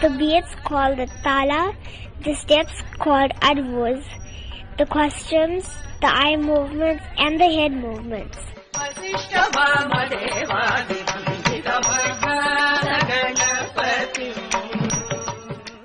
The beats called the tala, the steps called adavus, the costumes, the eye movements and the head movements.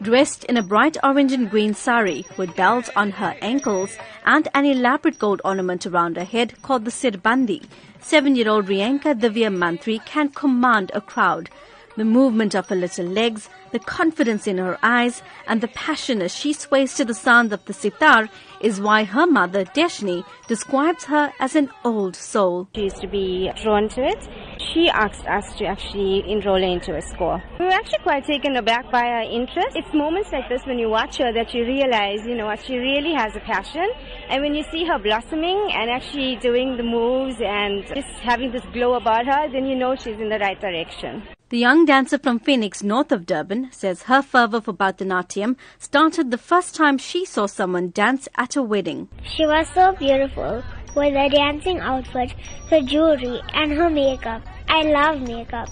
Dressed in a bright orange and green sari with bells on her ankles and an elaborate gold ornament around her head called the sirbandi, seven-year-old Rianca Divya Munthree can command a crowd. The movement of her little legs, the confidence in her eyes, and the passion as she sways to the sound of the sitar is why her mother, Deshni, describes her as an old soul. She used to be drawn to it. She asked us to actually enroll her into a school. We were actually quite taken aback by her interest. It's moments like this when you watch her that you realize, you know, what she really has a passion. And when you see her blossoming and actually doing the moves and just having this glow about her, then you know she's in the right direction. The young dancer from Phoenix, north of Durban, says her fervor for Bharatanatyam started the first time she saw someone dance at a wedding. She was so beautiful with her dancing outfit, her jewelry and her makeup. I love makeup.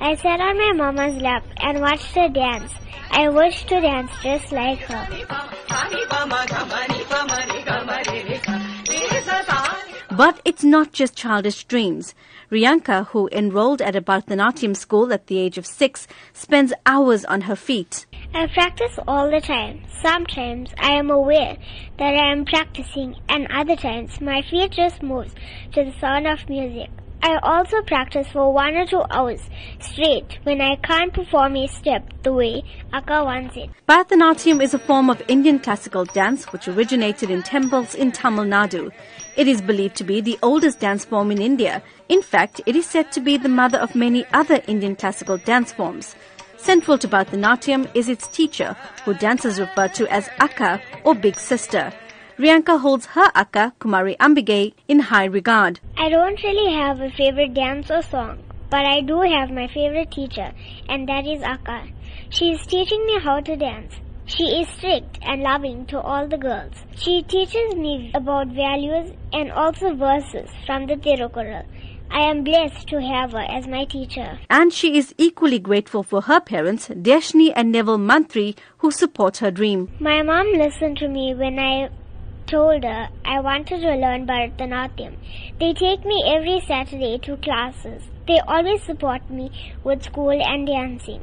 I sat on my mama's lap and watched her dance. I wished to dance just like her. But it's not just childish dreams. Rianca, who enrolled at a Bharatanatyam school at the age of six, spends hours on her feet. I practice all the time. Sometimes I am aware that I am practicing and other times my feet just moves to the sound of music. I also practice for one or two hours straight when I can't perform a step the way Akka wants it. Bharatanatyam is a form of Indian classical dance which originated in temples in Tamil Nadu. It is believed to be the oldest dance form in India. In fact, it is said to be the mother of many other Indian classical dance forms. Central to Bharatanatyam is its teacher, who dancers refer to as Akka or Big Sister. Rianca holds her Akka, Kumari Ambige, in high regard. I don't really have a favorite dance or song, but I do have my favorite teacher, and that is Akka. She is teaching me how to dance. She is strict and loving to all the girls. She teaches me about values and also verses from the Tirukkural. I am blessed to have her as my teacher. And she is equally grateful for her parents, Deshni and Neville Munthree, who support her dream. My mom listened to me when I told her I wanted to learn Bharatanatyam. They take me every Saturday to classes. They always support me with school and dancing.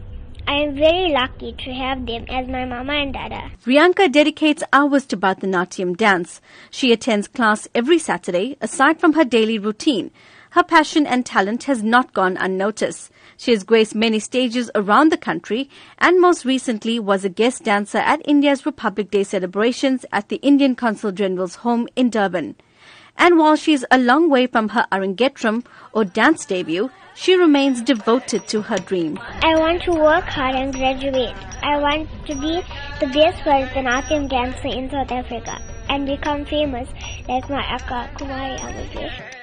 I am very lucky to have them as my mama and dada. Rianca dedicates hours to Bharatanatyam dance. She attends class every Saturday, aside from her daily routine. Her passion and talent has not gone unnoticed. She has graced many stages around the country and most recently was a guest dancer at India's Republic Day celebrations at the Indian Consul General's home in Durban. And while she is a long way from her Arangetram or dance debut, she remains devoted to her dream. I want to work hard and graduate. I want to be the best Bharatanatyam dancer in South Africa and become famous like my Akka Kumari Ambige.